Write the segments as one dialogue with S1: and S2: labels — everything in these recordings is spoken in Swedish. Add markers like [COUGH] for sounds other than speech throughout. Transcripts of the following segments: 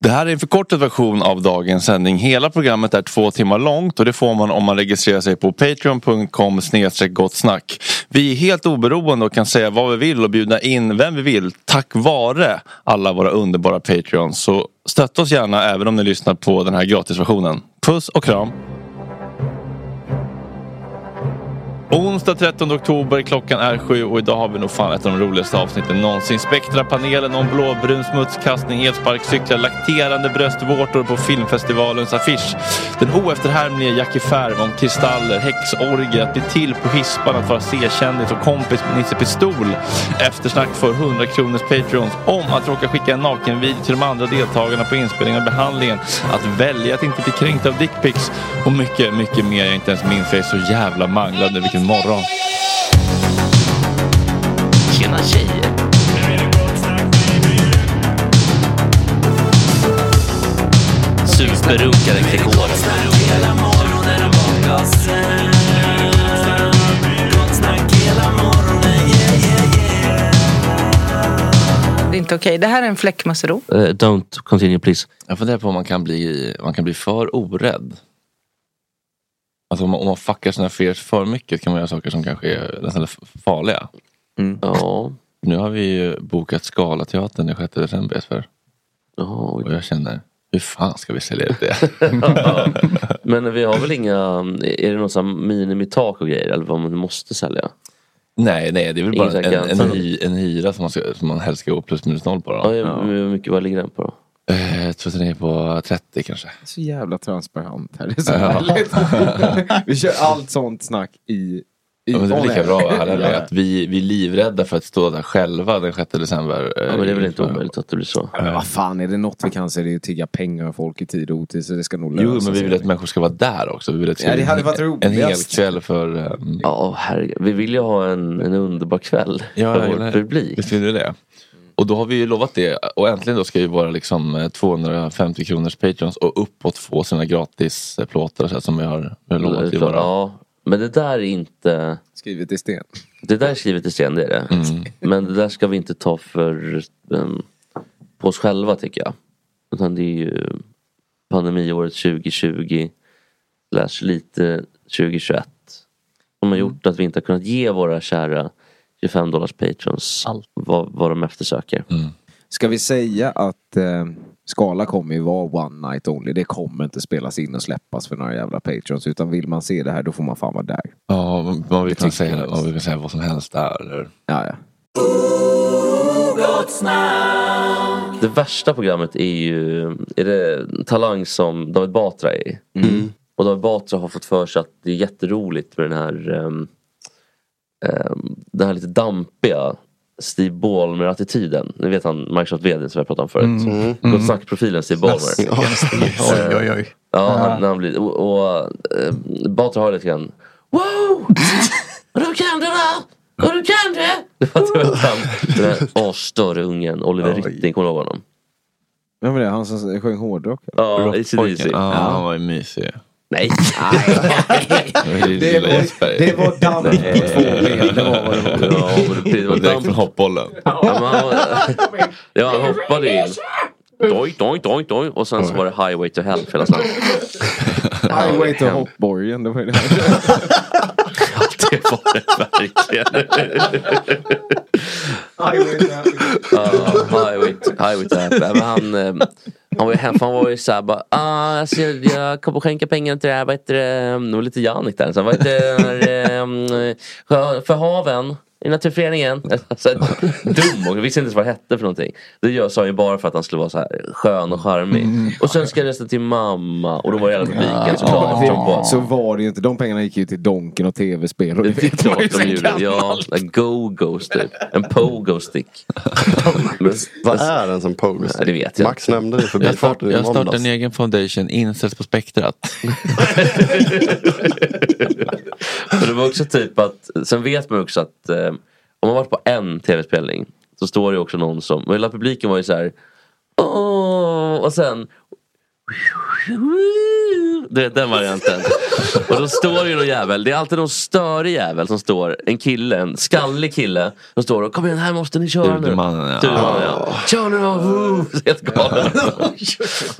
S1: Det här är en förkortad version av dagens sändning. Hela programmet är två timmar långt och det får man om man registrerar sig på patreon.com gott snack. Vi är helt oberoende och kan säga vad vi vill och bjuda in vem vi vill tack vare alla våra underbara patreons. Så stötta oss gärna även om ni lyssnar på den här gratisversionen. Puss och kram! Onsdag 13 oktober, klockan är sju och idag har vi nog fan ett av de roligaste avsnitten någonsin. Spektrapanelen om blåbrun smutskastning, elsparkcyklar, lakterande bröstvårtor på filmfestivalens affisch. Den oefterhärmliga Jackie Färm om kristaller, häxorgie, att bli till på hispan, att vara C-kändis och kompis med Nisse Pistol. Eftersnack för 100 kronors Patreons om att råka skicka en nakenvideo till de andra deltagarna på inspelningen av behandlingen. Att välja att inte bli kränkt av dickpics och mycket, mycket mer jag inte ens minns för jag är så jävla manglad nu. Vilken morgon!
S2: Tjena tjejer. Superrunkaren Gregor.
S3: Det är inte okej. Det här är en fläckmussero.
S2: Eh, don't continue please.
S4: Jag funderar på om man kan bli, man kan bli för orädd. Alltså om man, om man fuckar sina fears för mycket kan man göra saker som kanske är nästan farliga.
S2: Ja.
S4: Nu har vi ju bokat Scalateatern den 6 december för.
S2: Ja,
S4: Och jag känner, hur fan ska vi sälja ut det? [LAUGHS]
S2: Men vi har väl inga, är det här minimitak och grejer eller vad man måste sälja?
S4: nej, nej, det är väl
S2: Ingen
S4: bara en, en, en hyra som man, ska, som man helst ska gå plus minus noll på.
S2: Ja,
S4: Då.
S2: ja. Hur mycket, vad ligger den på då?
S4: Eh, Jag tror att den är på 30 kanske.
S5: Så jävla transparent här. Det är så
S4: Ja.
S5: härligt. [LAUGHS] Vi kör allt sånt snack i... i
S4: Ja, men det är lika bra här, eller? att vi, vi är livrädda för att stå där själva den 6 december. eh,
S2: Ja, men det är väl inte omöjligt att det blir så.
S5: Men vad fan, är det något vi kan så är det ju att tigga pengar av folk i tid och otid. Så det ska nog lösa
S4: Jo, men vi vill att människor ska vara där också. Vi vill att det ska
S5: Ja, det hade varit
S4: en,
S5: roligast.
S4: en hel kväll för... eh,
S2: Ja, herregud. Vi vill ju ha en, en underbar kväll
S4: Ja,
S2: för vår publik.
S4: Visst vill du det? Och då har vi ju lovat det. Och äntligen då ska ju våra liksom eh, 250 kronors patrons och uppåt få sina gratis eh, plåtar så här som vi har, vi har lovat i våra...
S2: Ja, men det där är inte...
S5: Skrivet i sten.
S2: Det där är skrivet i sten, det är det.
S4: Mm.
S2: Men det där ska vi inte ta för um, på oss själva tycker jag. Utan det är ju pandemiåret 2020 slash lite 2021 som har
S4: Mm.
S2: gjort att vi inte har kunnat ge våra kära 25 dollars patrons vad, vad de eftersöker.
S4: Mm.
S5: Ska vi säga att eh, Skala kommer ju vara one night only. Det kommer inte spelas in och släppas för några jävla patrons. Utan vill man se det här då får man fan vara där.
S4: Ja, man vill kunna säga, man vill säga vad som helst där. Eller?
S5: Ja, ja.
S2: Det värsta programmet är ju är det Talang som David Batra är i. Och David Batra har fått för sig att det är jätteroligt med den här um, um, Den här lite dampiga Steve Ballmer-attityden. Ni vet han Microsoft VD som jag pratade om förut.
S6: Mm.
S2: Gott snack-profilen Steve Ballmer.
S6: Oj, oj, oj.
S2: Ja, han, när han blir, och, och eh, Batra har lite grann Wow! Och du kan det där! Och du kan det! Var den här asstörre ungen Oliver Rytting, kommer du ihåg honom?
S5: Vem var det? Han som sjöng hårdrock?
S2: Ja, ACDC.
S4: Ja, han var ju mysig.
S2: Nej.
S4: Det var,
S5: Det var damp på två ben. Det var vad det var.
S2: Ja, men det, det var
S4: Direkt från hoppbollen.
S2: Ja, han, ja, han hoppade in. Doink, doink, doink, doink. Och sen så var det Highway to Hell för hela slanten.
S5: Highway to hoppborgen. Det var ju det här.
S2: Det var det verkligen. Highway, to- highway men han, han var ju han var ju såhär bara, ah, jag, ser, jag kommer skänka pengar till det här, vad heter det, det var lite Jannik där, så, vad heter det, eh, för haven. I Naturföreningen. [LAUGHS] Så, här, dum och visste inte ens vad det hette för någonting. Det gör, sa han ju bara för att han skulle vara så här skön och charmig. Och sen ska jag rösta till mamma. Och då var det hela publiken såklart. på.
S5: Så var det ju inte. De pengarna gick ju till Donken och tv-spel. Och
S2: Det
S5: vet man ju
S2: de gjorde. Ja, en go-ghost typ. En pogo-stick.
S6: Vad är en sån pogo
S2: Nej, det vet jag
S6: Max nämnde det för
S4: Jag, start, jag startar
S6: måndags.
S4: en egen foundation, incels på spektrat. [LAUGHS]
S2: Men det var också typ att, sen vet man också att eh, om man varit på en tv-spelning så står det också någon som, och hela publiken var ju så här. Åh, och sen du vet den varianten. Och då står det ju någon jävel, det är alltid någon störig jävel som står, en kille, en skallig kille som står och kom igen här måste ni köra nu.
S4: Dudelmannen, ja.
S2: Dudelmannen, ja. Kör nu då! [LAUGHS] Helt galen.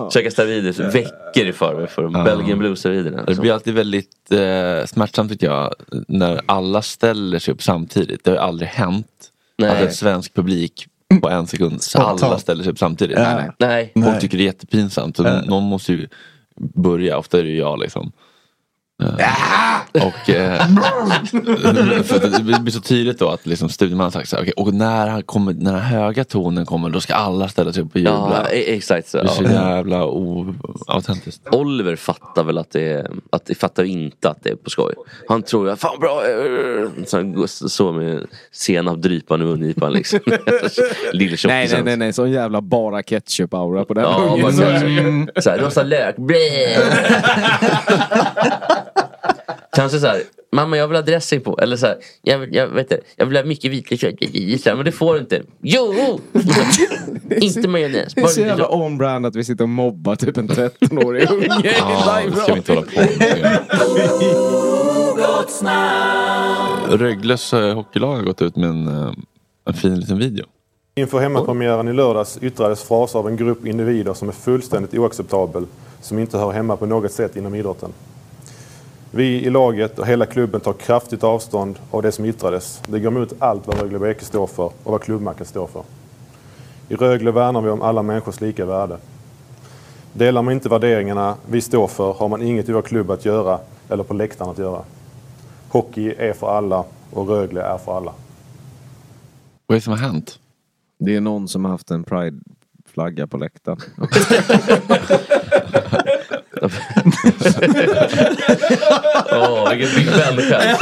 S2: [LAUGHS] Käka Stavidus veckor i förväg för de Belgian Blues-staviderna.
S4: Det blir alltid väldigt eh, smärtsamt tycker jag när alla ställer sig upp samtidigt. Det har ju aldrig hänt
S2: Nej.
S4: att en svensk publik på en sekund alla ställer sig upp samtidigt.
S6: Ja.
S2: Nej.
S4: Folk tycker det är jättepinsamt. Så någon måste ju börja, ofta är det ju jag liksom. Eh, Och eh, [LAUGHS] för att det blir så tydligt då att liksom studieman har sagt så här, okej, och när, han kommer, när den höga tonen kommer då ska alla ställa sig upp och
S2: Ja,
S4: jubla.
S2: e- exakt så.
S4: Det är så
S2: Ja.
S4: jävla oautentiskt.
S2: Oliver fattar väl att det är, att det fattar inte att det är på skoj. Han tror ju, fan bra, eh, så, han går så med senap drypan och mungipan liksom. [LAUGHS]
S5: Nej, nej, nej, nej. Sån jävla bara ketchup-aura på den
S2: Ja,
S5: ungen. Så-.
S2: Såhär, rosa lök, [LAUGHS] Kanske såhär, mamma jag vill ha dressing på. Eller så här, jag, vill- jag, vet inte, jag vill ha mycket vitlök. Här, Men det får du inte. Jo! [LAUGHS] inte majonnäs.
S5: Det är så jävla on-brand att vi sitter och mobbar typ en 13-årig unge i
S4: det ska vi inte hålla på med. Rögles eh, hockeylag har gått ut med en, eh, en fin liten video.
S7: Inför hemmapremiären i lördags yttrades fraser av en grupp individer som är fullständigt oacceptabel, som inte hör hemma på något sätt inom idrotten. Vi i laget och hela klubben tar kraftigt avstånd av det som yttrades. Det går emot allt vad Rögle BK står för och vad klubbmärket står för. I Rögle värnar vi om alla människors lika värde. Delar man inte värderingarna vi står för har man inget i vår klubb att göra eller på läktaren att göra. Hockey är för alla och Rögle är för alla.
S4: Vad är det som har hänt?
S5: Det är någon som har haft en pride-flagga på läktaren. [LAUGHS] [LAUGHS]
S2: Åh, vilken Big Ben-skämt.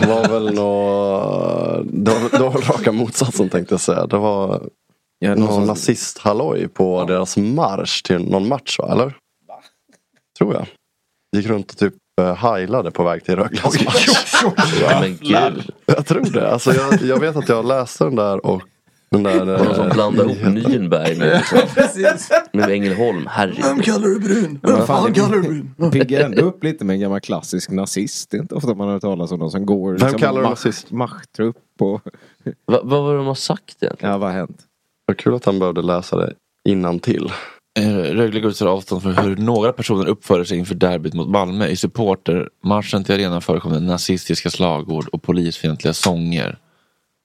S6: Det var väl nå... Det var, det var väl raka motsatsen tänkte jag säga. Det var
S5: Ja, någon som-
S6: nazist-halloj på deras marsch till någon match va? Eller? Tror jag. Gick runt och typ heilade på väg till.
S2: Ja, gud.
S6: Jag tror det. Alltså, jag, jag vet att jag läste den där och den där...
S2: Var någon som
S6: eh,
S2: blandade ihop [LAUGHS] Nürnberg med, [LAUGHS] liksom, med Ängelholm. Herregud.
S6: kallar du brun?
S5: Vem fan
S6: kallar du brun? [LAUGHS]
S5: Piggar ändå upp lite med en gammal klassisk nazist. Det är inte ofta man har hört talas om någon som går liksom
S6: kallar du nazist?
S5: Machtrupp och...
S2: Va, vad var det de har sagt egentligen?
S5: Ja, vad har hänt?
S6: Vad kul att han behövde läsa det innan till.
S4: Eh, Rögle går ut tar avstånd från hur några personer uppförde sig inför derbyt mot Malmö. I supportermarschen till arenan förekom det nazistiska slagord och polisfientliga sånger.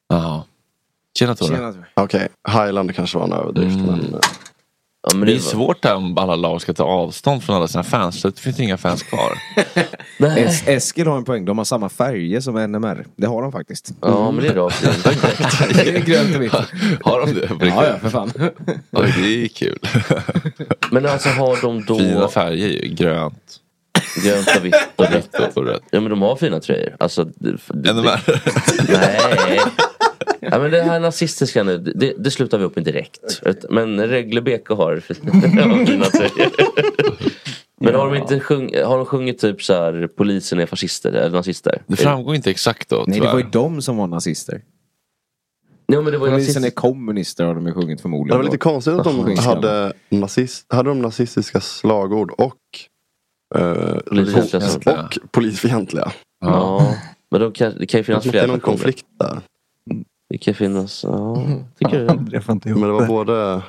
S4: Jaha. Tjena Tore.
S5: Tjena, Tore.
S6: Okej, Highlander kanske var en överdrift.
S4: Mm.
S6: Men, eh,
S2: Ja, men
S4: Det är
S2: var-
S4: svårt där om alla lag ska ta avstånd från alla sina fans. Så det finns inga fans kvar. [LAUGHS]
S5: Es- Eskil har en poäng. De har samma färger som NMR. Det har de faktiskt.
S2: Ja, men det är rakt in. [LAUGHS]
S5: Det är grönt och vitt. [LAUGHS]
S4: Har de det?
S5: Ja, ja, för fan.
S4: Oj, det är kul.
S2: Men alltså har de då
S4: Fina färger ju. Grönt
S2: grönt och vitt och rött? Ja men de har fina tröjor. Alltså, det, det,
S4: NMR.
S2: Nej. Ja, men det här nazistiska nu, det, det slutar vi upp med direkt. Men Rögle BK [LAUGHS] har fina tröjor. Men har de inte sjung, har de sjungit typ så här polisen är fascister eller nazister?
S4: Det framgår inte exakt då.
S5: Nej, det var ju
S4: tyvärr.
S5: de som var nazister.
S2: Ja men det var
S5: Polisen är
S2: nazister.
S5: kommunister har de ju sjungit
S6: det
S5: förmodligen.
S6: var lite konstigt att de hade, nazist, hade de nazistiska slagord och, eh,
S2: Polisfientliga
S6: och, polisfientliga.
S2: Ja. Men de kan, det kan ju
S6: Det
S2: finnas
S6: är
S2: flera
S6: någon
S2: faktorer.
S6: konflikt där.
S2: Det kan finnas, ja. [LAUGHS] Tycker?
S8: Jag får inte ihop
S6: Men det var både,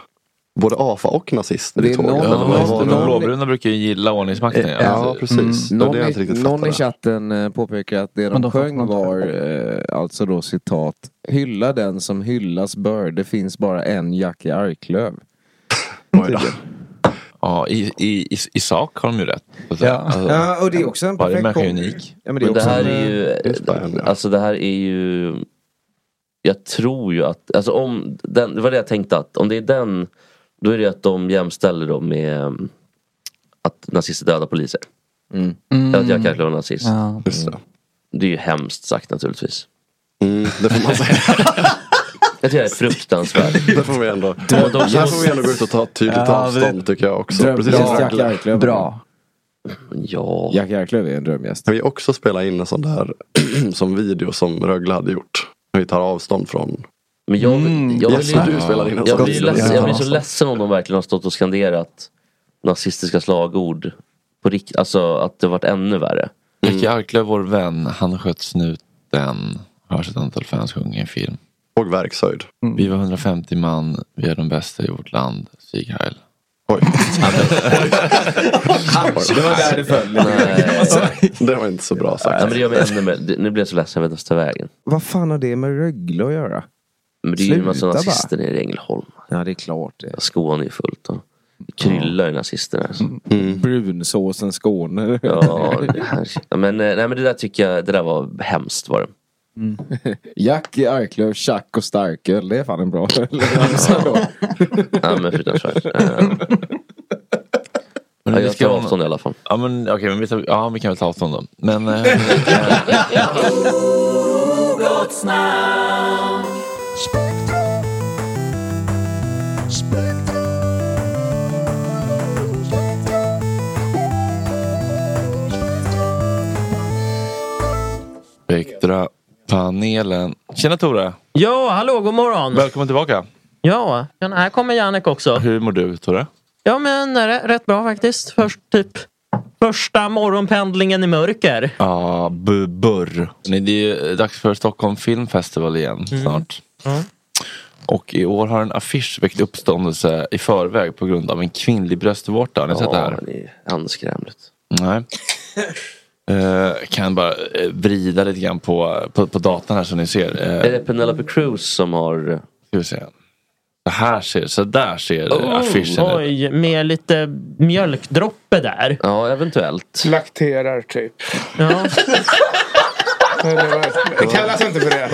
S6: både AFA och nazister
S5: Det
S6: i
S5: är någon-
S4: Ja,
S5: någon-
S4: de,
S5: någon-
S4: de blåbruna brukar ju gilla ordningsmakten. Ja.
S6: Ja, precis. Det är
S5: Någon,
S6: det
S5: i, någon i chatten eh, påpekar att det de
S8: de
S5: sjöng var eh, alltså då citat Hylla den som hyllas bör, det finns bara en Jackie Arklöv. [LAUGHS]
S4: Ja, i, i, i, i sak har de ju rätt.
S8: Ja.
S4: Alltså,
S5: Ja, och det är också en
S4: Varje
S5: perfekt
S4: människa är
S5: kom-
S4: unik.
S5: Ja, men det
S2: Men det här
S5: en,
S2: är
S5: eh,
S2: ju,
S6: det,
S2: alltså det här är ju Jag tror ju att, alltså om den, det var det jag tänkte att om det är den Då är det att de jämställer dem med um, Att nazister dödar poliser.
S5: Mm.
S2: Att jag kanske var nazist.
S8: Ja.
S6: Just det.
S2: Det är ju hemskt sagt naturligtvis.
S6: Mm, det får man säga. [LAUGHS]
S2: Jag tycker det är fruktansvärt. [LAUGHS]
S6: Det får vi ändå.
S2: Och de
S6: Här
S2: som,
S6: får vi ändå gå ut och ta ett tydligt
S8: Ja,
S6: avstånd tycker jag också.
S5: Dröm,
S6: Precis Rögle.
S5: Arklöv.
S8: Bra.
S2: ja.
S5: Jackie Arklöv är en drömgäst.
S6: Kan vi också spela in en sån där [CLEARS THROAT] som video som Rögle hade gjort? Vi tar avstånd från.
S2: Men jag,
S8: Mm,
S2: jag,
S6: Yes,
S2: vill,
S6: du spelar in
S2: jag, blir ledsen, jag blir så ledsen om de verkligen har stått och skanderat nazistiska slagord. På rikt, alltså att det varit ännu värre.
S4: Jackie Arklöv, vår vän, han sköt snuten. Har hört ett antal fans sjunga i en film.
S6: Och verkshöjd.
S4: Vi var 150 man, vi är de bästa i vårt land. Sieg Heil. [LAUGHS]
S6: Oj.
S5: Det var där det föll.
S2: Nej, [LAUGHS]
S6: Det var inte så bra sagt.
S2: men det gör mig ännu mer. Nu blir jag så ledsen, jag vet inte ta vägen.
S5: Vad fan har det med Rögle att göra?
S2: Men det är ju en massa nazister nere i Ängelholm.
S5: Ja, det är klart det.
S2: Skåne är fullt. Och det kryllar ju nazister där. så.
S6: Mm.
S5: Brunsåsen Skåne.
S2: Ja, ja, men, eh, nej, men det där tycker jag, det där var hemskt var det.
S5: Mm. [LAUGHS] Jack i Arklöv, Chuck och Starköl. Det är fan en bra [LAUGHS] [LAUGHS]
S2: Ja men utan
S4: chans.
S2: Ja,
S4: ska
S2: tar avstånd i alla fall.
S4: Ja men okej, men vi, tar, ja, vi kan väl ta avstånd då. Men... Spektra. Spektra. Spektra Spektra-panelen. Tjena Tore!
S8: Ja, hallå, god morgon.
S4: Välkommen tillbaka.
S8: Ja, här kommer Jannik också.
S4: Hur mår du Tore?
S8: Ja, men är det rätt bra faktiskt. Först typ första morgonpendlingen i mörker.
S4: Ja, bu- burr. Nej, Det är ju dags för Stockholm Film Festival igen snart.
S8: Mm.
S4: Och i år har en affisch väckt uppståndelse i förväg på grund av en kvinnlig bröstvårta. Har ni sett det här?
S2: det är anskrämligt.
S4: Nej. [LAUGHS] Eh, kan bara eh, vrida lite grann på, på, på datan här så ni ser. Eh,
S2: Är det Penelope Cruz som har...
S4: Ska vi se. Så här ser, så där ser
S8: Oh,
S4: affischen ut.
S8: oj, med lite mjölkdroppe där.
S2: Ja, eventuellt.
S9: Lakterar typ.
S8: Ja. [LAUGHS]
S9: Det, kallas inte för det.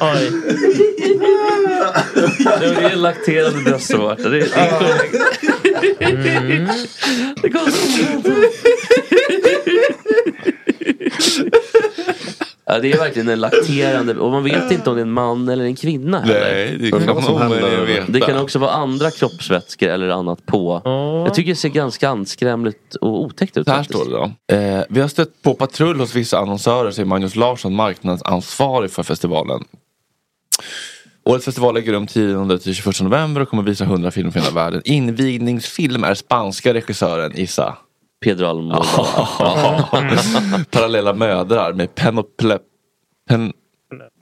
S8: Oj.
S2: Det är en lakterande bröstvårta. Det är, det är korrekt.
S8: Mm.
S2: Det går så Ja, det är verkligen en lakterande och man vet inte om det är en man eller en kvinna.
S4: Nej,
S2: heller.
S4: det kan
S2: Mm.
S4: man omöjligen veta.
S2: Det kan också vara andra kroppsvätskor eller annat på. Jag tycker det ser ganska anskrämligt och otäckt ut.
S4: Så här
S2: faktiskt.
S4: står det då. Eh, vi har stött på patrull hos vissa annonsörer, säger Magnus Larsson, marknadsansvarig för festivalen. Årets festival äger rum 10-21 november och kommer visa 100 filmer från hela världen. Invigningsfilm är spanska regissören Issa.
S2: Pedro Almodovar. [LAUGHS]
S4: Parallella mödrar med Penople... Pen...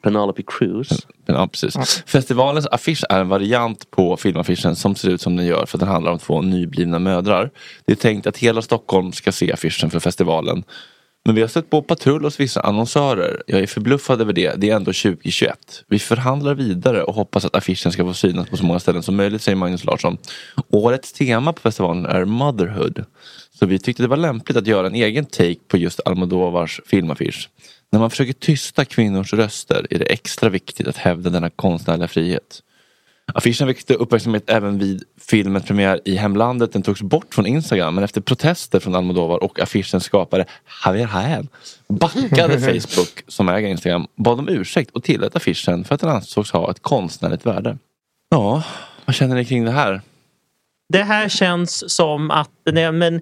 S2: Penelope Cruz.
S4: Ja, precis. Festivalens affisch är en variant på filmaffischen som ser ut som den gör för den handlar om två nyblivna mödrar. Det är tänkt att hela Stockholm ska se affischen för festivalen. Men vi har stött på patrull hos vissa annonsörer. Jag är förbluffad över det. Det är ändå 2021. Vi förhandlar vidare och hoppas att affischen ska få synas på så många ställen som möjligt, säger Magnus Larsson. Årets tema på festivalen är Motherhood. Så vi tyckte det var lämpligt att göra en egen take på just Almodovars filmaffisch. När man försöker tysta kvinnors röster är det extra viktigt att hävda denna konstnärliga frihet. Affischen väckte uppmärksamhet även vid filmens premiär i hemlandet. Den togs bort från Instagram men efter protester från Almodovar och affischens skapare Javier Jaén backade [LAUGHS] Facebook som äger Instagram, bad om ursäkt och tillät affischen för att den ansågs ha ett konstnärligt värde. Ja, vad känner ni kring det här?
S8: Det här känns som att nej, men,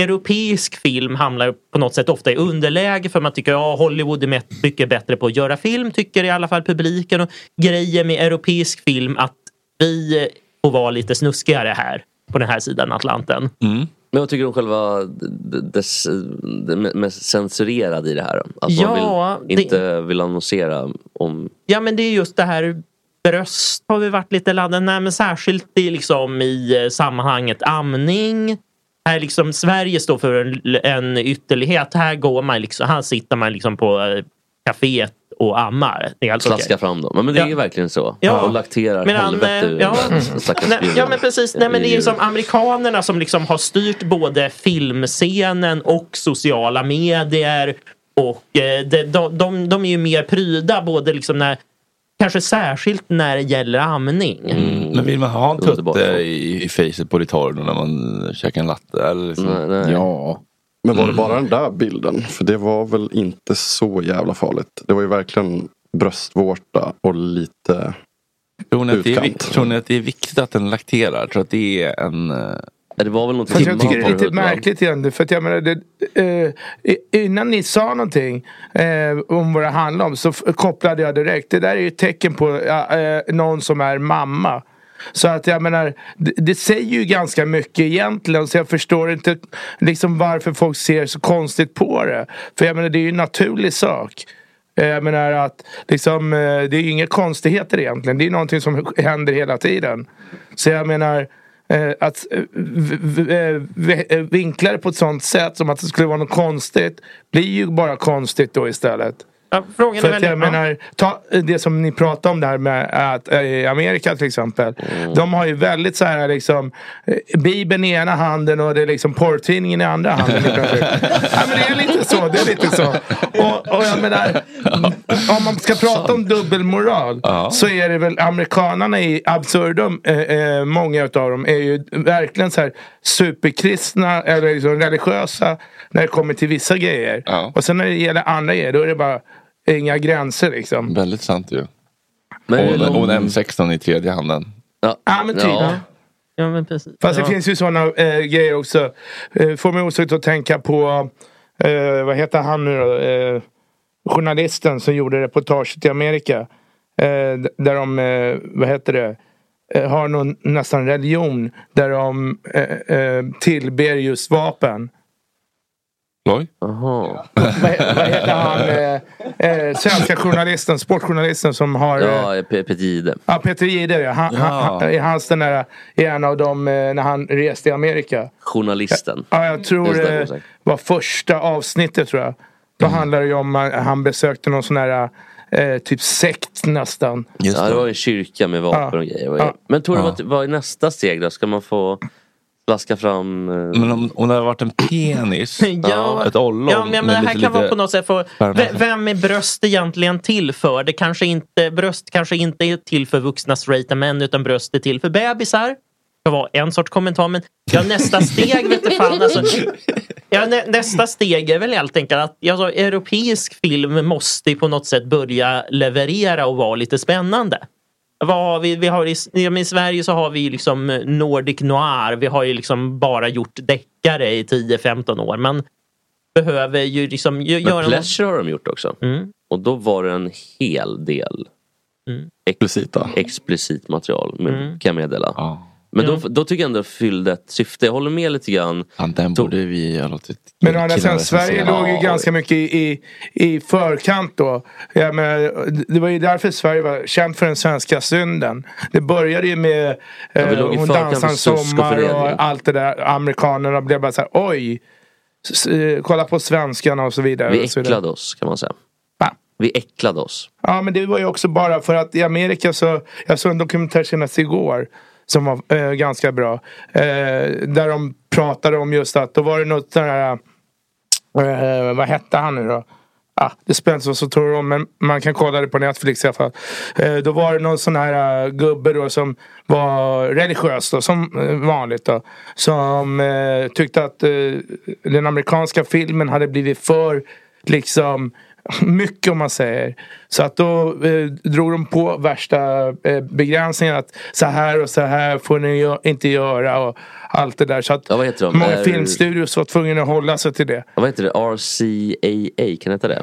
S8: europeisk film hamnar på något sätt ofta i underläge för man tycker att ja, Hollywood är mycket bättre på att göra film, tycker i alla fall publiken. Och grejen med europeisk film att vi får vara lite snuskigare här på den här sidan Atlanten.
S4: Mm.
S2: Men vad tycker du om själva dess, det mest censurerade i det här? Att
S8: Ja,
S2: man vill, inte vill annonsera om...
S8: Ja men det är just det här bröst har vi varit lite laddade Nej men särskilt i, liksom, i eh, sammanhanget amning. Här liksom, Sverige står för en, en ytterlighet. Här går man liksom, här sitter man liksom på eh, kaféet och ammar. Det är helt
S2: Slaska
S8: okej.
S2: fram dem. Men, det är
S8: Ja.
S2: ju verkligen så.
S8: Ja.
S2: Och lakterar
S8: Men,
S2: helvete
S8: eh,
S2: ur
S8: ja. [LAUGHS] Nej, ja men precis. Nej, men det är ju som amerikanerna som liksom har styrt både filmscenen och sociala medier. Och eh, de, de, de, de är ju mer pryda både liksom när Kanske särskilt när det gäller amning.
S4: Men vill man ha en tutte i, i facet på Ritorno när man käkar en latte? Eller liksom?
S2: Nej, nej.
S5: Ja.
S6: Men var det bara den där bilden? För det var väl inte så jävla farligt. Det var ju verkligen bröstvårta och lite
S4: Tror ni, att det är, tror ni att det är viktigt att den lakterar? Tror att det är en...
S2: Det var väl något
S9: Fast jag tycker det är lite märkligt igen. För att jag menar, det, eh, innan ni sa någonting eh, om vad det handlar om så kopplade jag direkt. Det där är ju ett tecken på eh, någon som är mamma. Så att jag menar, det, det säger ju ganska mycket egentligen. Så jag förstår inte liksom varför folk ser så konstigt på det. För jag menar, det är ju en naturlig sak. Eh, Jag menar att liksom, eh, det är ju inga konstigheter egentligen. Det är någonting som händer hela tiden. Så jag menar Eh, att eh, eh, eh, vinkla det på ett sånt sätt som att det skulle vara något konstigt blir ju bara konstigt då istället.
S8: Ja, frågan
S9: För
S8: är
S9: att
S8: väl,
S9: jag menar, ta det som ni pratade om där med att i Amerika till exempel. De har ju väldigt så här liksom eh, Bibeln i ena handen och det är liksom porrtidningen i andra handen. [LAUGHS] ja, men det är lite så, det är lite så. Och, och jag menar, om man ska prata om dubbelmoral så är det väl amerikanarna i absurdum, eh, eh, många utav dem är ju verkligen så här superkristna eller liksom religiösa när det kommer till vissa grejer. Och sen när det gäller andra grejer då är det bara inga gränser liksom.
S4: Väldigt sant ju.
S2: Men-
S4: och, och en M16 i tredje handen.
S2: Ja,
S9: Ja men typ.
S2: Ja.
S8: Ja, men precis.
S9: Fast
S8: ja.
S9: det finns ju sådana eh, grejer också. Eh, får mig osökt att tänka på, eh, vad heter han nu då? Eh, journalisten som gjorde reportaget i Amerika. Eh, där de, eh, vad heter det, eh, har någon nästan religion. Där de eh, eh, tillber just vapen.
S4: Oj.
S2: Jaha. [LAUGHS]
S9: vad, vad heter han, eh, eh, svenska journalisten, sportjournalisten som har... eh,
S2: Ja, Pe- Peter Jihde.
S9: Ja, Peter Jihde. Ja. Han,
S2: Ja.
S9: Han, han, i hans den där, i en av dem eh, när han reste i Amerika.
S2: Journalisten.
S9: Ja, jag tror
S2: Just det,
S9: det
S2: exakt.
S9: var första avsnittet tror jag. Då handlar det ju om att han besökte någon sån här eh, typ sekt nästan.
S2: ja, det var en kyrka med vapen
S9: Ja.
S2: och grejer.
S9: Ja.
S2: Men tror du
S4: Ja.
S2: vad, vad är nästa steg då? Ska man få slaska fram... eh,
S4: Men om, om det hade varit en penis, [LAUGHS]
S8: Ja.
S4: ett ollon
S8: Ja, men, men det här
S4: lite-
S8: kan vara
S4: lite-
S8: på något sätt för Vem är bröst egentligen till för? Det kanske inte, bröst kanske inte är till för vuxna straighta män utan bröst är till för bebisar. Det var en sorts kommentar men ja, nästa steg vet du fan alltså. Ja, nä, nästa steg är väl helt enkelt att alltså, europeisk film måste på något sätt börja leverera och vara lite spännande. Vad har vi, vi har i, I Sverige så har vi ju liksom Nordic Noir. Vi har ju liksom bara gjort deckare i 10-15 år. Man behöver ju liksom gö-
S2: Men
S8: göra något.
S2: Pleasure har de gjort också.
S8: Mm.
S2: Och då var det en hel del
S8: Mm.
S6: explicita.
S2: explicit material med,
S8: Mm.
S2: kan jag meddela. Men då, då tycker jag ändå det fyllde ett syfte. Jag håller med lite grann.
S4: Ja, den borde vi ha låtit
S9: Men å andra sidan, Sverige låg ju ganska mycket i, i, förkant då. Ja, men, det var ju därför Sverige var känt för den svenska synden. Det började ju med
S2: Ja,
S9: eh,
S2: i
S9: Hon dansar sommar och allt det där. Amerikanerna blev bara så här, oj. S- eh, kolla på svenskarna och så vidare.
S2: Vi
S9: och så vidare.
S2: äcklade oss kan man säga. Vi äcklade oss.
S9: Ja men det var ju också bara för att i Amerika så, jag såg en dokumentär senast igår som var eh, ganska bra. Eh, där de pratade om just att då var det något sånt här, eh, vad hette han nu då? Ah, det spelar inte så stor roll men man kan kolla det på Netflix i alla fall. Eh, då var det någon sån här uh, gubbe då som var religiös då, som uh, vanligt då. Som uh, tyckte att den amerikanska filmen hade blivit för liksom [LAUGHS] mycket om man säger. Så att då eh, drog de på värsta eh, begränsningen att så här och så här får ni gö- inte göra och allt det där. Så att
S2: de?
S9: många
S2: Är-
S9: filmstudios var tvungna att hålla sig till det.
S2: Ja, Vad heter det? RCAA, kan det heta det?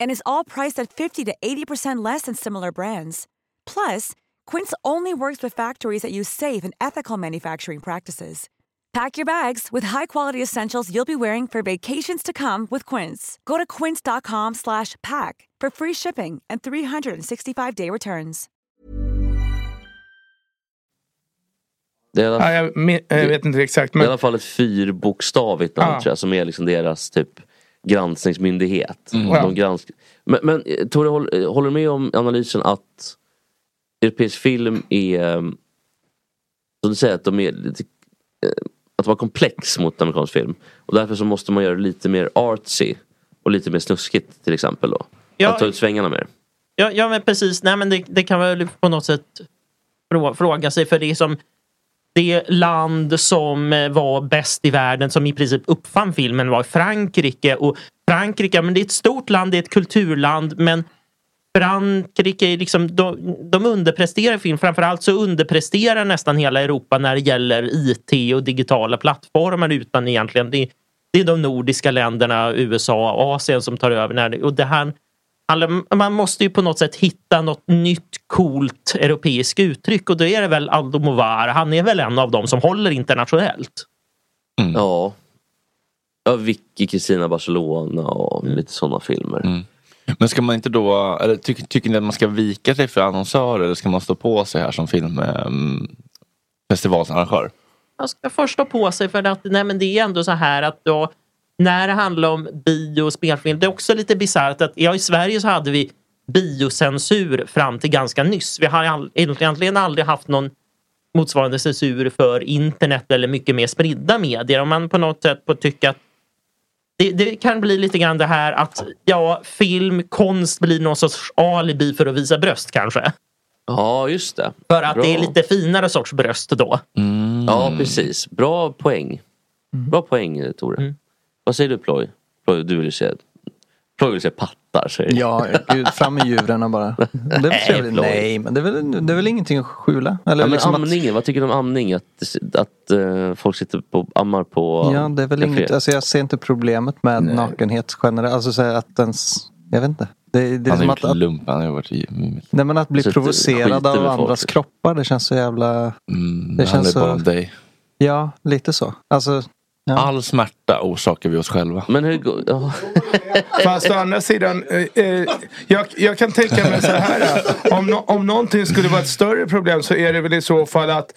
S10: And is all priced at 50 to 80% less than similar brands. Plus, Quince only works with factories that use safe and ethical manufacturing practices. Pack your bags with high-quality essentials you'll be wearing for vacations to come with Quince. Go to quince.com slash pack for free shipping and 365-day returns.
S2: Det är i alla,
S9: Ja, jag, min- jag vet inte exakt
S2: det är i
S9: men
S2: alla fall ett fyrbokstavigt namn
S9: Ja.
S2: tror jag, som är liksom deras typ granskningsmyndighet.
S9: Mm.
S2: De gransk... Men, men eh, Tore, eh, håller du med om analysen att europeisk film är, eh, som du säger, att de är lite, eh, att de var komplex mot amerikansk film. Och därför så måste man göra det lite mer artsy och lite mer snuskigt till exempel då.
S8: Ja.
S2: Att ta ut svängarna mer.
S8: Ja, ja men precis. Nej, men det, det kan väl på något sätt frå- fråga sig för det är som det land som eh, var bäst i världen som i princip uppfann filmen var Frankrike. Och Frankrike, men det är ett stort land, det är ett kulturland men Frankrike, liksom, de, de underpresterar i film. Framförallt så underpresterar nästan hela Europa när det gäller IT och digitala plattformar utan egentligen. Det, det är de nordiska länderna, USA och Asien som tar över. När det, och det här, alla- man måste ju på något sätt hitta något nytt coolt europeiskt uttryck och då är det väl Aldomovar. Han är väl en av dem som håller internationellt.
S2: Ja. Ja, Vicky, Kristina Barcelona och
S8: Mm.
S2: lite sådana filmer.
S4: Men ska man inte då, eller tycker, tycker ni att man ska vika sig för annonsörer eller ska man stå på sig här som filmfestivalsarrangör?
S8: Man ska först stå på sig för att nej, men det är ändå så här att då, när det handlar om bio och spelfilm, det är också lite bisarrt att ja, i Sverige så hade vi biocensur fram till ganska nyss. Vi har all, egentligen aldrig haft någon motsvarande censur för internet eller mycket mer spridda medier. Om man på något sätt får tycka att det, det kan bli lite grann det här att ja, film, konst blir någon sorts alibi för att visa bröst kanske.
S2: Ja, just det.
S8: För att
S2: Bra.
S8: det är lite finare sorts bröst då.
S2: Ja, precis. Bra poäng. Bra poäng, Tore. Vad säger du Ploy? Ploy, du vill ju se... Ploy vill se pattar, säger du.
S11: Ja, gud, fram med djuren bara. [LAUGHS] Det är väl
S2: Nej,
S11: trevligt.
S2: Ploy.
S11: Nej, men det är, väl, det är väl ingenting att skjula? Eller
S2: ja, men
S11: liksom att,
S2: amningen, vad tycker du om amning? Att, att eh, folk sitter på, ammar på
S11: ja, det är väl inget, alltså jag ser inte problemet med nakenhet generellt. Alltså så att ens, jag vet inte. Det, det är
S4: Han
S11: som att, att,
S4: lump, han har varit i...
S11: nej, men att bli
S4: Så att
S11: provocerad av andras
S4: folk.
S11: kroppar, det känns så jävla...
S4: Mm,
S11: det
S4: det handlar
S11: känns
S4: bara
S11: så...
S4: om dig.
S11: Ja, lite så. Alltså,
S4: All smärta orsakar vi oss själva.
S2: Men hur går... Ja. [LAUGHS]
S9: Fast å andra sidan, eh, eh, jag, jag kan tänka mig så här. eh, Om, no, om någonting skulle vara ett större problem så är det väl i så fall att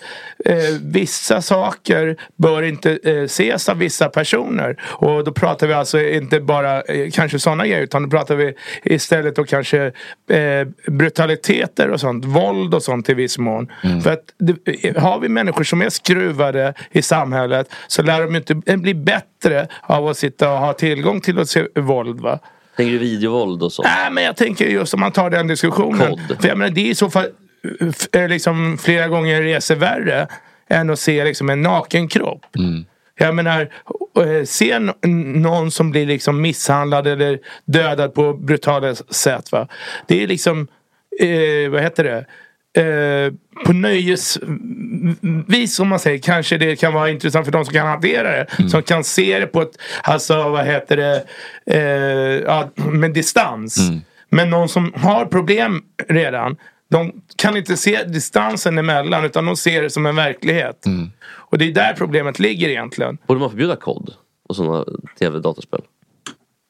S9: eh, vissa saker bör inte eh, ses av vissa personer. Och då pratar vi alltså inte bara eh, kanske sådana grejer utan då pratar vi istället då kanske eh, brutaliteter och sånt. Våld och sånt i viss mån. För att det, har vi människor som är skruvade i samhället så lär de inte bli bättre av att sitta och ha tillgång till att se våld. Va?
S2: Tänker du videovåld och sånt?
S9: Nej men jag tänker just om man tar den diskussionen.
S2: Kod.
S9: För jag menar det är i så fall eh, liksom flera gånger resor värre än att se liksom en naken kropp. Jag menar, eh, se någon som blir liksom misshandlad eller dödad på brutala sätt. Va? Det är liksom, eh, vad heter det? Eh, på nöjesvis om man säger kanske det kan vara intressant för de som kan hantera det. Som kan se det på ett, alltså vad heter det, eh, ja, med distans. Men någon som har problem redan. De kan inte se distansen emellan utan de ser det som en verklighet. Och det är där problemet ligger egentligen.
S2: Borde man förbjuda kod och sådana tv-datorspel?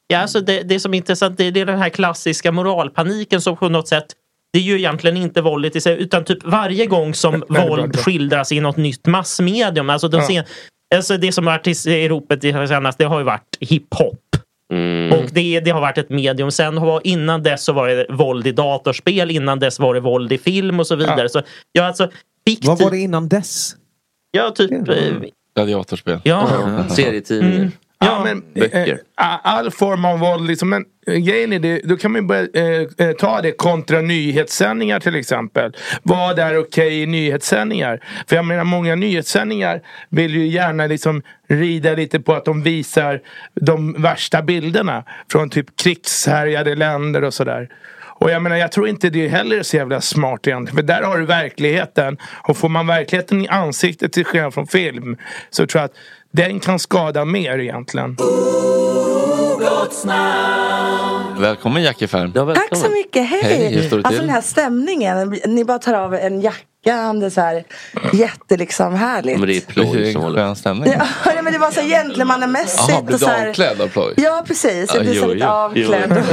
S8: Ja, alltså det, det som är intressant det det är den här klassiska moralpaniken som på något sätt det är ju egentligen inte våldet i sig utan typ varje gång som
S9: bra,
S8: våld
S9: bra.
S8: skildras i något nytt massmedium. Alltså, de
S9: Ja.
S8: sen, alltså det som har varit i Europa det senast det har ju varit hiphop.
S2: Mm.
S8: Och det, det har varit ett medium. Sen har, innan dess så var det våld i datorspel. Innan dess var det våld i film och så vidare. Så, ja, alltså, fiktiv,
S5: Vad var det innan dess?
S8: Ja, typ... eh,
S4: Gladiatorspel.
S8: Ja.
S2: Serietidningar.
S9: Mm. Ja, men
S2: Böcker.
S9: eh, all form av våld liksom. Men eh, grejen är det, då kan man ju börja eh, eh, ta det kontra nyhetssändningar till exempel. Vad är okej i nyhetssändningar? För jag menar många nyhetssändningar vill ju gärna liksom rida lite på att de visar de värsta bilderna från typ krigshärjade länder och sådär. Och jag menar jag tror inte det heller är så jävla smart egentligen. För där har du verkligheten. Och får man verkligheten i ansiktet till skillnad från film. Så tror jag att den kan skada mer egentligen.
S4: Välkommen Jackie Färm.
S2: Ja,
S12: Tack så mycket, hej!
S4: Hej,
S12: alltså den här stämningen, ni bara tar av en jacka, är så här jätte liksom härligt.
S2: Men det är Ploy som håller
S4: Skön stämning.
S12: Ja, [LAUGHS] nej, men det var så gentlemannamässigt.
S4: Jaha, blev
S12: och så
S4: du
S12: här-
S4: avklädd av Ploy?
S12: Ja, precis. Jag
S4: Ja,
S12: blev så lite
S4: jo.
S12: avklädd.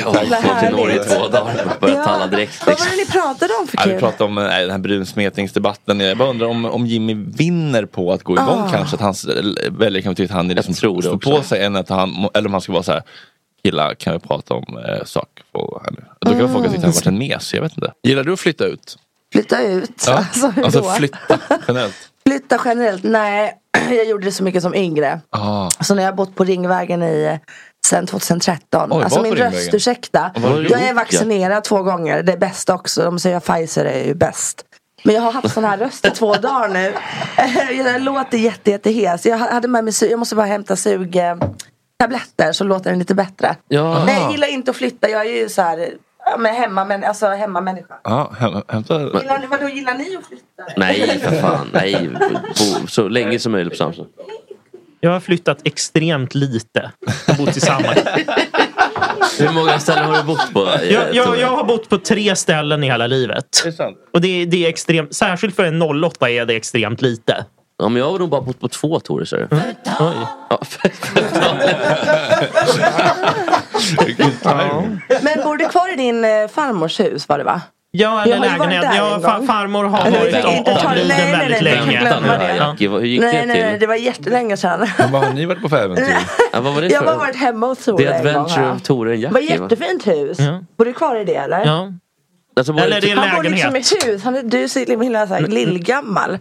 S2: Jag har till Norge i två dagar och börjat
S12: Ja.
S2: talla direkt.
S12: Vad var det ni pratade om för
S4: Ja, vi
S12: kul?
S4: pratade om eh, den här brunsmetningsdebatten. Jag bara undrar om, om Jimmy vinner på att gå igång
S12: Ah.
S4: kanske. Att hans väljare kan tycka att han är liksom
S2: tror det
S4: står
S2: också.
S4: på sig än att han, eller om han ska vara så här. Killar, kan vi prata om eh, sakfrågor här nu? Då kan folk tycka att han varit en mes, jag vet inte. Gillar du att flytta ut?
S12: Flytta ut?
S4: Ja. [LAUGHS]
S12: Alltså, hur
S4: Alltså
S12: då?
S4: flytta generellt. [LAUGHS]
S12: Flytta generellt? Nej, [CLEARS THROAT] jag gjorde det så mycket som yngre.
S4: Ah.
S12: Så när jag har bott på Ringvägen i sen 2013.
S4: Oj,
S12: alltså min röst, ursäkta. Jag är vaccinerad två gånger. Det är bäst också. De säger att Pfizer är ju bäst. Men jag har haft sån här röst i två [LAUGHS] dagar nu. Jag låter jätte, jättehes. Jag hade med mig, jag måste bara hämta sug eh, tabletter så låter den lite bättre.
S2: Ja.
S12: Nej, jag gillar inte att flytta. Jag är ju så här ja, men hemma, men, alltså hemmamänniska.
S4: Ja, häm- hämta...
S12: Gillar, ni- vadå, gillar ni att flytta?
S2: Nej för fan, nej. Bo, så länge som möjligt på Samson.
S8: Jag har flyttat extremt lite. Jag har bott tillsammans. [LAUGHS]
S2: Hur många ställen har du bott på? eh,
S8: Jag, jag,
S2: Tore?
S8: jag har bott på tre ställen i hela livet. Och det, är- det är extremt, särskilt för en 08 är det extremt lite.
S2: Ja, men jag har nog bara bott på två Tore. Så.
S8: Oj.
S2: Ja,
S12: Men bor du kvar i din eh, farmors hus var det va?
S8: Ja, eller lägenhet. Ja,
S12: en
S8: fa-
S12: gång.
S8: farmor har varit avliden
S12: nej, nej,
S8: väldigt
S12: nej,
S8: länge.
S2: Ja. Hur gick
S12: nej,
S2: det
S12: nej, nej,
S2: till?
S12: det var jättelänge sedan.
S4: Men vad har ni varit på för äventyr?
S2: Ja, vad var det
S12: Jag har
S2: för?
S12: varit hemma hos
S2: The
S12: Tore en gång.
S2: Adventure of Tore and
S12: Det var
S2: Jackie. va?
S12: jättefint hus. Bor du kvar i det eller?
S8: Ja.
S2: Alltså,
S8: Eller det är
S12: Han bor liksom i
S8: lägenhet.
S12: hus. Han är, du är så himla här lillgammal.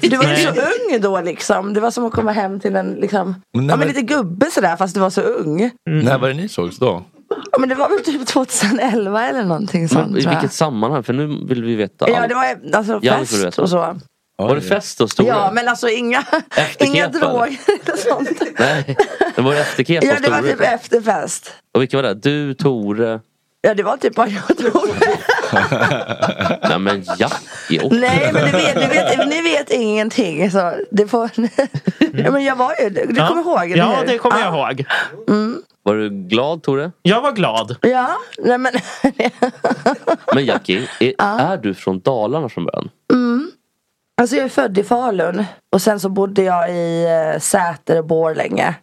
S12: Du var ju
S8: Nej.
S12: så ung då liksom. Det var som att komma hem till en liksom,
S4: Men när
S12: ja, men
S4: var-
S12: lite gubbe sådär fast du var så ung.
S4: När var det ni sågs då?
S12: Ja, men det var väl typ 2011 eller någonting sånt
S2: Men, I vilket sammanhang? För nu vill vi veta
S12: Ja
S2: allt.
S12: det var alltså
S2: Ja, det får du
S12: fest och så.
S2: Var det fest hos Tore?
S12: Ja men alltså inga, inga droger eller sånt.
S2: Nej, det var efterkep
S12: Ja det var typ efterfest.
S2: Och vilka var det? Du, Tore?
S12: Ja det var typ bara jag och Tore. [LAUGHS]
S2: Nej men Jackie också.
S12: Nej men ni vet, ni vet, ni vet ingenting. Så det får, [LAUGHS] ja, men jag var ju, du
S8: Ja.
S12: kommer ihåg? eller
S8: Ja, det kommer jag
S12: Ja.
S8: ihåg.
S2: Var du glad Tore?
S8: Jag var glad.
S12: Ja, nej men [LAUGHS]
S2: Men Jackie, är, är du från Dalarna från början?
S12: Mm. Alltså jag är född i Falun och sen så bodde jag i eh, Säter och Borlänge.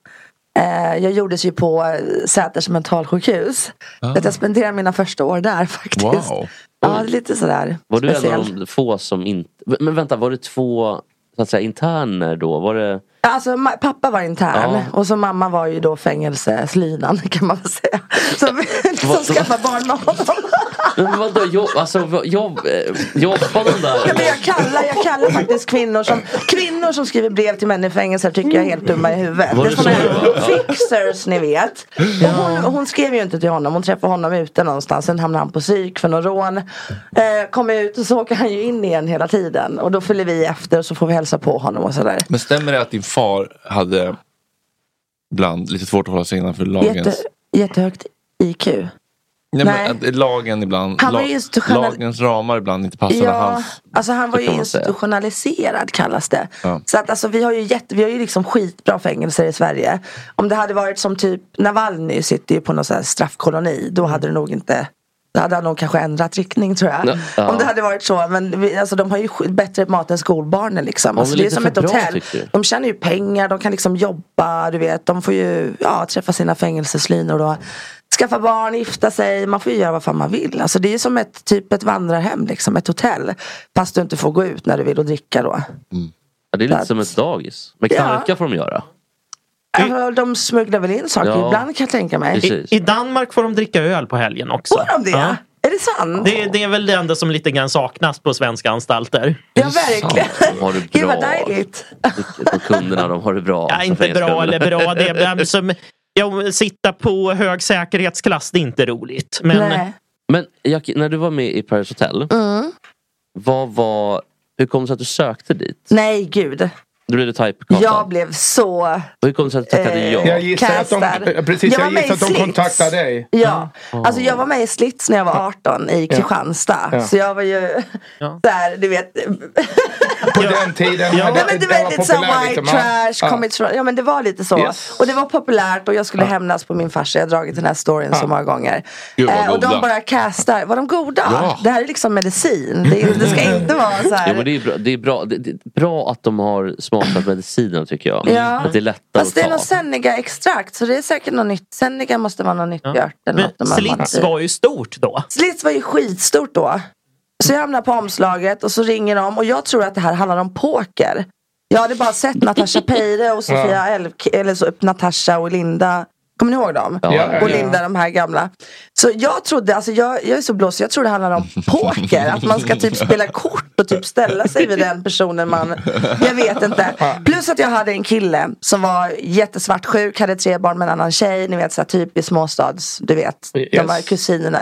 S12: Eh, jag gjordes ju på eh, Säters mentalsjukhus.
S2: Ah.
S12: Jag spenderade mina första år där [LAUGHS] faktiskt.
S2: Wow.
S12: Ja, lite sådär
S2: Var du en
S12: speciellt.
S2: av de få som inte... Men vänta, var det två så att säga, interner då? Var det...
S12: Alltså pappa var intern
S2: Ja.
S12: och så mamma var ju då fängelseslinan kan man väl säga. [LAUGHS] Liksom
S2: Vad-
S12: skaffade barn med honom.
S2: Men vadå, jobb, alltså, vad- jobb, eh, jobbar de där?
S12: Ja, men jag, kallar, jag kallar faktiskt kvinnor som Kvinnor som skriver brev till män i fängelse tycker jag är helt dumma i huvudet.
S2: Var
S12: det
S2: det
S12: är såna
S2: så?
S12: här fixers ni vet. Och hon, hon skrev ju inte till honom. Hon träffade honom ute någonstans. Sen hamnade han på psyk för någon rån. Eh, kom ut och så åker han ju in igen hela tiden. Och då följer vi efter och så får vi hälsa på honom och sådär.
S4: Men stämmer det att din far hade ibland lite svårt att hålla sig innanför lagens...
S12: Jätte, jättehögt IQ.
S4: Nej,
S12: Nej.
S4: men att lagen ibland,
S12: Han var
S4: lag-
S12: institutionell-
S4: lagens ramar ibland inte passade
S12: Ja,
S4: hans.
S12: alltså han var ju institutionaliserad kallas det.
S4: Ja.
S12: Så att alltså vi har ju jätte, vi har ju liksom skitbra fängelser i Sverige. Om det hade varit som typ Navalny sitter ju på någon straffkoloni. Då hade det nog inte då hade han nog kanske ändrat riktning tror jag.
S2: Ja.
S12: Om det hade varit så. Men vi, alltså, de har ju bättre mat än skolbarnen liksom. Alltså, det är som ett hotell. De tjänar ju pengar, de kan liksom jobba, du vet. De får ju ja, träffa sina fängelseslinor och skaffa barn, gifta sig. Man får ju göra vad fan man vill. Alltså, det är som ett, typ ett vandrarhem, liksom, ett hotell. Fast du inte får gå ut när du vill och dricka då.
S2: Ja, det är lite som ett dagis. Men
S12: Ja.
S2: knarka får de göra.
S12: Alltså, de smugglar väl in saker
S2: Ja.
S12: ibland kan jag tänka mig.
S8: I, I Danmark får de dricka öl på helgen också.
S12: Får de det? Är det sant?
S8: Det, det är väl det enda som lite grann saknas på svenska anstalter.
S12: Ja, verkligen.
S2: De har det
S12: Gud vad
S2: bra.
S12: dejligt.
S2: Och kunderna de har det bra.
S8: Ja, inte bra eller bra. Det är, [LAUGHS] som, ja, sitta på hög säkerhetsklass, det är inte roligt. Men
S12: Nej.
S2: Men Jackie, när du var med i Paris Hotel.
S12: Mm.
S2: Vad var... Hur kom det sig att du sökte dit?
S12: Nej, gud.
S2: Du blev typecastad.
S12: Jag blev så...
S2: Och hur kom det sig att du tackade
S12: Eh,
S2: ja?
S9: Jag gissar att de, precis,
S12: Jag
S9: jag gissar att de kontaktade dig.
S12: Ja,
S2: Mm.
S12: alltså jag var med i Slits när jag var 18 i Kristianstad.
S9: Ja.
S12: Så jag var ju där, du vet.
S9: På den tiden.
S12: Ja,
S9: hade-
S12: men du
S9: det var
S12: vet lite så
S9: populärt,
S12: white
S9: liksom.
S12: trash,
S9: Ja.
S12: kommit från, ja men det var lite så.
S9: Yes.
S12: Och det var populärt och jag skulle hämnas på min farsa. Jag har dragit den här storyn så många gånger.
S4: Gud,
S12: Eh, och de bara castar, var de goda?
S2: Ja.
S12: Det här är liksom medicin. Det, det ska inte vara så här.
S2: Jo, men det är bra, det är bra, det, det är bra att de har smakat medicinerna tycker jag.
S12: Ja.
S2: Att det är lättare
S12: Fast det är
S2: att
S12: något
S2: ta.
S12: Senniga-extrakt så det är säkert något nytt. Senniga måste vara något nytt gjort. eller
S8: Men Slits var ju stort då.
S12: Slits var ju skitstort då. Så jag hamnar på omslaget och så ringer de och jag tror att det här handlar om poker. Jag hade bara sett Natasha Peire och Sofia
S9: Ja.
S12: Elk, eller så, Natasha och Linda. Kommer ni ihåg dem?
S2: Ja, ja,
S12: och
S9: ja.
S12: Linda, de här gamla. Så jag trodde, alltså jag, jag är så blåsig, jag tror det handlar om [LAUGHS] poker. Att man ska typ spela kort och typ ställa sig vid den personen man, jag vet inte. Plus att jag hade en kille som var jättesvartsjuk, hade tre barn med en annan tjej. Ni vet så här typiskt småstads, du vet. De
S9: Yes.
S12: här kusinerna.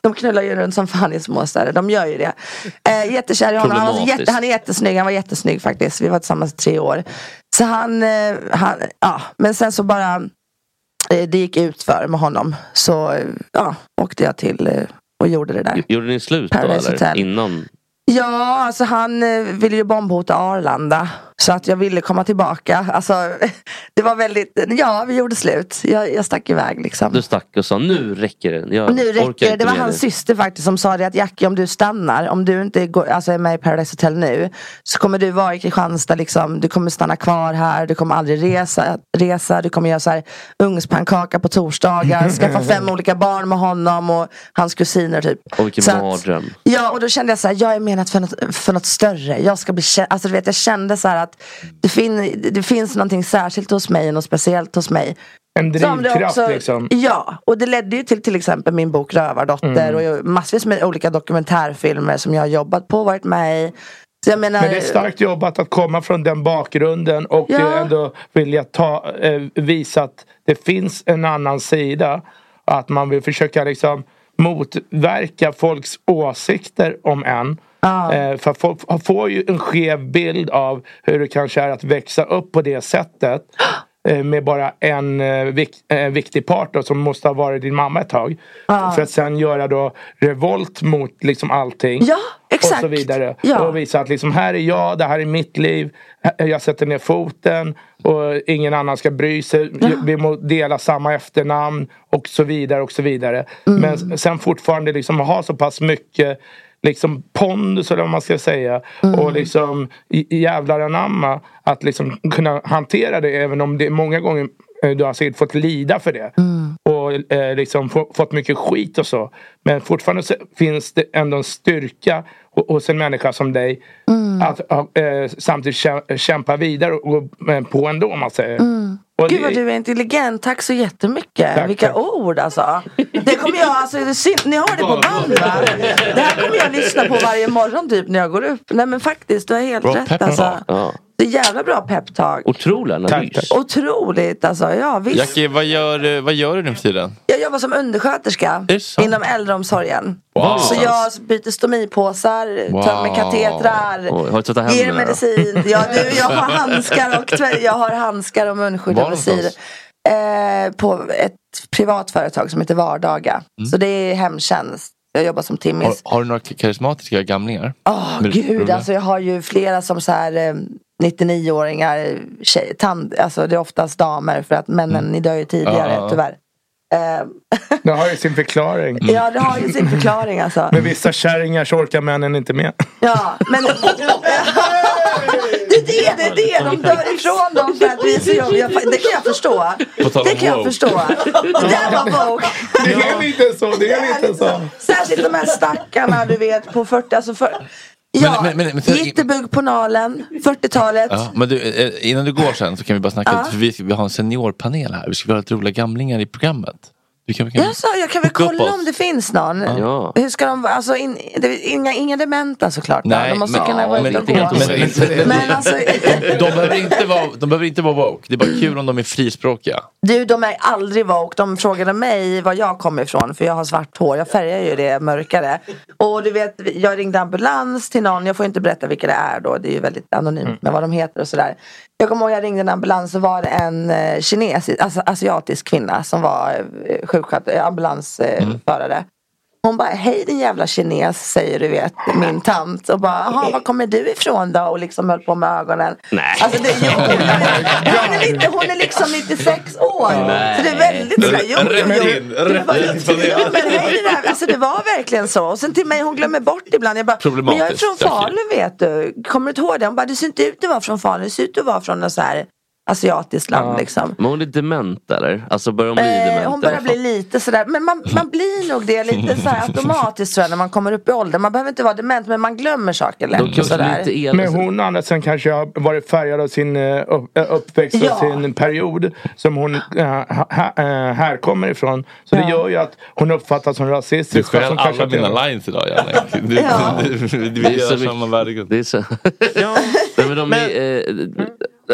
S12: De knullar ju runt som fan i småstäder, de gör ju det. Eh, jättekär i honom, han, var jätte, han är jättesnygg, han var jättesnygg faktiskt. Vi var tillsammans i tre år. Så han, eh, han ja, men sen så bara eh, det gick ut för med honom. Så eh, ja, åkte jag till eh, och gjorde det där.
S2: Gjorde ni slut då
S12: Paradise
S2: eller?
S12: Hotel.
S2: Innan?
S12: Ja, alltså han eh, ville ju bombhota Arlanda. Så att jag ville komma tillbaka. Alltså, [LAUGHS] det var väldigt, ja vi gjorde slut. Jag, jag stack iväg liksom.
S2: Du stack och sa nu räcker det. Jag
S12: nu räcker det. Det var
S2: med
S12: hans syster faktiskt som sa det att Jackie om du stannar, om du inte går, alltså är med i Paradise Hotel nu så kommer du vara i Kristianstad liksom, du kommer stanna kvar här, du kommer aldrig resa, resa du kommer göra så här ugnspannkaka på torsdagar, [LAUGHS] skaffa fem olika barn med honom och hans kusiner typ.
S2: Och vilken mardröm.
S12: Ja och då kände jag så här, jag är menat för något, för något större. Jag ska bli kä- alltså du vet jag kände så här att det, fin, det finns någonting särskilt hos mig, något speciellt hos mig.
S9: En drivkraft
S12: också-
S9: liksom.
S12: Ja, och det ledde ju till till exempel min bok Rövardotter
S9: Mm.
S12: och massvis med olika dokumentärfilmer som jag har jobbat på och varit med i. Menar,
S9: Men det är starkt jobbat att komma från den bakgrunden och
S12: Ja.
S9: eh, ändå vilja ta, eh, visa att det finns en annan sida. Att man vill försöka liksom motverka folks åsikter om en. Eh, för folk får ju en skev bild av hur det kanske är att växa upp på det sättet. [GASPS] eh, Med bara en eh, vik, viktig part då, som måste ha varit din mamma ett tag.
S12: Ja.
S9: För att sen göra då revolt mot liksom allting.
S12: Ja,
S9: Och
S12: exakt.
S9: så vidare.
S12: Ja.
S9: Och visa att liksom här är jag, det här är mitt liv. Jag sätter ner foten och ingen annan ska bry sig. Vi må dela samma efternamn och så vidare och så vidare.
S12: Mm.
S9: Men sen fortfarande liksom ha så pass mycket liksom pondus eller vad man ska säga.
S12: Mm.
S9: Och liksom jävlar anamma att liksom kunna hantera det även om det många gånger eh, du har säkert fått lida för det.
S12: Mm.
S9: Och eh, liksom få, fått mycket skit och så. Men fortfarande så finns det ändå en styrka ho- hos en människa som dig.
S12: Mm.
S9: Att eh, samtidigt kä- kämpa vidare och gå eh, på ändå om man säger.
S12: Mm.
S9: Och
S12: Gud vad du är intelligent, tack så jättemycket.
S9: Tack,
S12: Vilka
S9: tack.
S12: ord alltså. Det kommer jag, alltså ni har det på band va? Det här kommer jag lyssna på varje morgon typ när jag går upp. Nej men faktiskt, du har helt
S2: Bra
S12: rätt alltså.
S2: Ja.
S12: Det är jävla bra peptag.
S2: Otrolig analys.
S12: Otroligt alltså, ja visst.
S4: Jackie, vad gör, eh, vad gör du nu för tiden?
S12: Jag jobbar som undersköterska inom äldreomsorgen.
S4: Wow.
S12: Så jag byter stomipåsar,
S4: Wow.
S12: tömmer katetrar,
S2: Oj, har du
S12: ger medicin. Ja, [LAUGHS] du, jag har handskar och jag har handskar och munskydd och visir. Eh, på ett privat företag som heter Vardaga.
S4: Mm.
S12: Så det är hemtjänst. Jag jobbar som
S4: Har,
S12: timmis.
S4: har du några karismatiska gamlingar?
S12: Åh
S4: Men-
S12: gud, alltså jag har ju flera som så här eh, 99-åringar, tjej, tand, alltså det är oftast damer för att männen, ni dör ju tidigare
S9: Mm. Ja,
S12: tyvärr. Eh, [LAUGHS]
S9: Det har ju sin förklaring.
S12: Ja, det har ju sin förklaring alltså.
S9: Med vissa kärringar så orkar männen inte med.
S12: Ja, men... [LAUGHS] det är det, det är det. De dör ifrån dem för att vi är så jobbiga. Det kan jag förstå. Det kan jag förstå. Det där var woke.
S9: Det är lite så, det är lite så.
S12: Särskilt de här stackarna du vet på 40, alltså för... Ja,
S4: Men- men- men-
S12: Jitterbug på Nalen, 40-talet.
S4: Ja, men du, eh, innan du går sen så kan vi bara snacka
S12: Ja.
S4: lite, för vi, vi har en seniorpanel här. Vi ska ha lite roliga gamlingar i programmet. Vi kan, vi kan
S12: Jag sa, jag kan väl kolla
S4: oss.
S12: om det finns någon.
S4: Ja.
S12: Hur ska de, alltså in, det, inga, inga dementa såklart.
S4: Nej,
S12: de måste
S4: men,
S12: kunna vara
S4: men,
S12: uppe
S4: men,
S12: på.
S4: men,
S12: Men alltså,
S4: de, behöver inte vara, de behöver inte vara woke. Det är bara kul om de är frispråkiga.
S12: Du, de är aldrig woke. De frågade mig var jag kommer ifrån för jag har svart hår. Jag färgar ju det mörkare. Och du vet, jag ringde ambulans till någon. Jag får inte berätta vilka det är då. Det är ju väldigt anonymt med vad de heter och sådär. Jag kommer ihåg jag ringde en ambulans och var det en eh, kinesisk, alltså asiatisk kvinna som var eh, sjuksköterska, ambulansförare. Hon bara, hej din jävla kines, säger du vet, min tant. Och bara, jaha, var kommer du ifrån då? Och liksom höll på med ögonen.
S2: Nej.
S12: Alltså det, jo, [LAUGHS] hon, är lite, hon är liksom 96 år.
S2: Nej.
S12: Så det är väldigt sådär, jo,
S4: det.
S12: Ja, men hej, det, där, alltså, det var verkligen så. Och sen till mig, hon glömmer bort ibland. Jag bara, men jag är från Falun vet du. Kommer du inte ihåg det? Hon bara, du ser inte ut att vara från Falun. Du ser ut att vara från så här asiatiskt land liksom.
S2: Men hon är dement eller? Alltså börjar hon bli
S12: Eh,
S2: dement?
S12: hon börjar bli lite sådär, men man, man blir nog det lite [LAUGHS] så här automatiskt tror jag när man kommer upp i åldern. Man behöver inte vara dement men man glömmer saker lätt. Och sådär.
S9: Men hon andra sidan kanske har varit färgad av sin eh, upp, eh, uppväxt och
S12: Ja.
S9: sin period som hon äh, här kommer ifrån. Så det gör ju att hon uppfattas som
S4: Du
S9: rasistisk. fast
S4: stjäl alla mina
S9: är.
S4: lines idag Janne. Du,
S12: Ja.
S4: du, du, du,
S2: Det så
S4: gör
S2: mycket-
S4: samma värdegrund.
S2: Det är så. [LAUGHS] Nej, men de är, eh,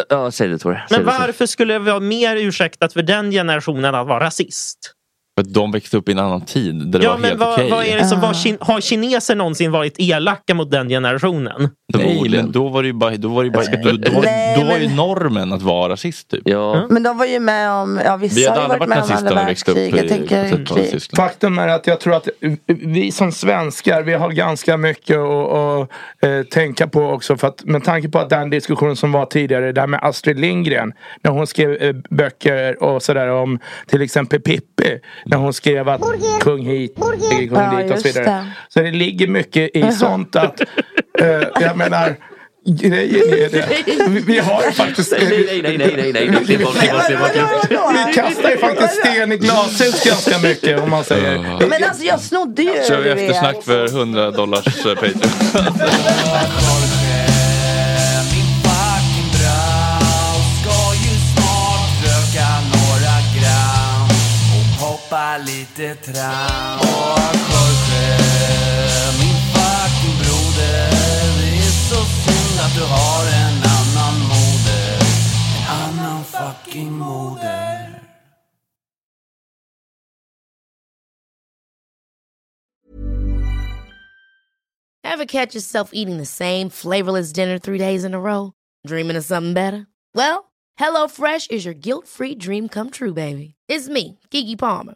S2: ja, säg det Tore.
S8: Men varför skulle det vara mer ursäktat för den generationen att vara rasist?
S4: För att de växte upp i en annan tid där det
S8: Ja,
S4: var
S8: men
S4: helt
S8: vad,
S4: okej.
S8: vad är det som var, kin- har kineser någonsin varit elaka mot den generationen?
S4: Nej, men då var det ju bara, då var, det ju bara, då, då, då,
S12: Nej,
S4: då var ju
S12: men-
S4: normen att vara rasist typ.
S2: Ja.
S12: Men de var ju med om, ja
S4: Vi
S12: vissa
S4: hade
S12: har ju varit
S4: varit
S12: med om
S4: nazister
S12: andra
S4: när vi växte upp
S12: världskrig. Jag tänker
S4: på 30-talet i
S12: krig.
S4: Tyskland.
S9: Faktum är att jag tror att vi som svenskar, vi har ganska mycket att, att eh, tänka på också. För att, med tanke på att den diskussionen som var tidigare, där med Astrid Lindgren. När hon skrev eh, böcker och sådär om till exempel Pippi. När hon skrev att kung hit, kung
S12: Ja,
S9: dit och så vidare.
S12: det.
S9: Så det ligger mycket i sånt att, eh, jag menar, grejen är det. Vi, vi har ju faktiskt...
S2: Nej, nej, nej, nej, nej, nej, bort, bort.
S9: Vi kastar ju faktiskt sten i glashus ganska mycket om man säger.
S12: Men alltså jag snodde ju
S4: Kör vi eftersnack för 100 dollars eh, Patreon. [LAUGHS]
S13: hoppa lite tram. Och Jorge, min fucking broder. Det är så synd att du har en annan moder. En annan fucking moder.
S14: Ever catch yourself eating the same flavorless dinner three days in a row? Dreaming of something better? Well, HelloFresh is your guilt-free dream come true, baby. It's me, Kiki Palmer.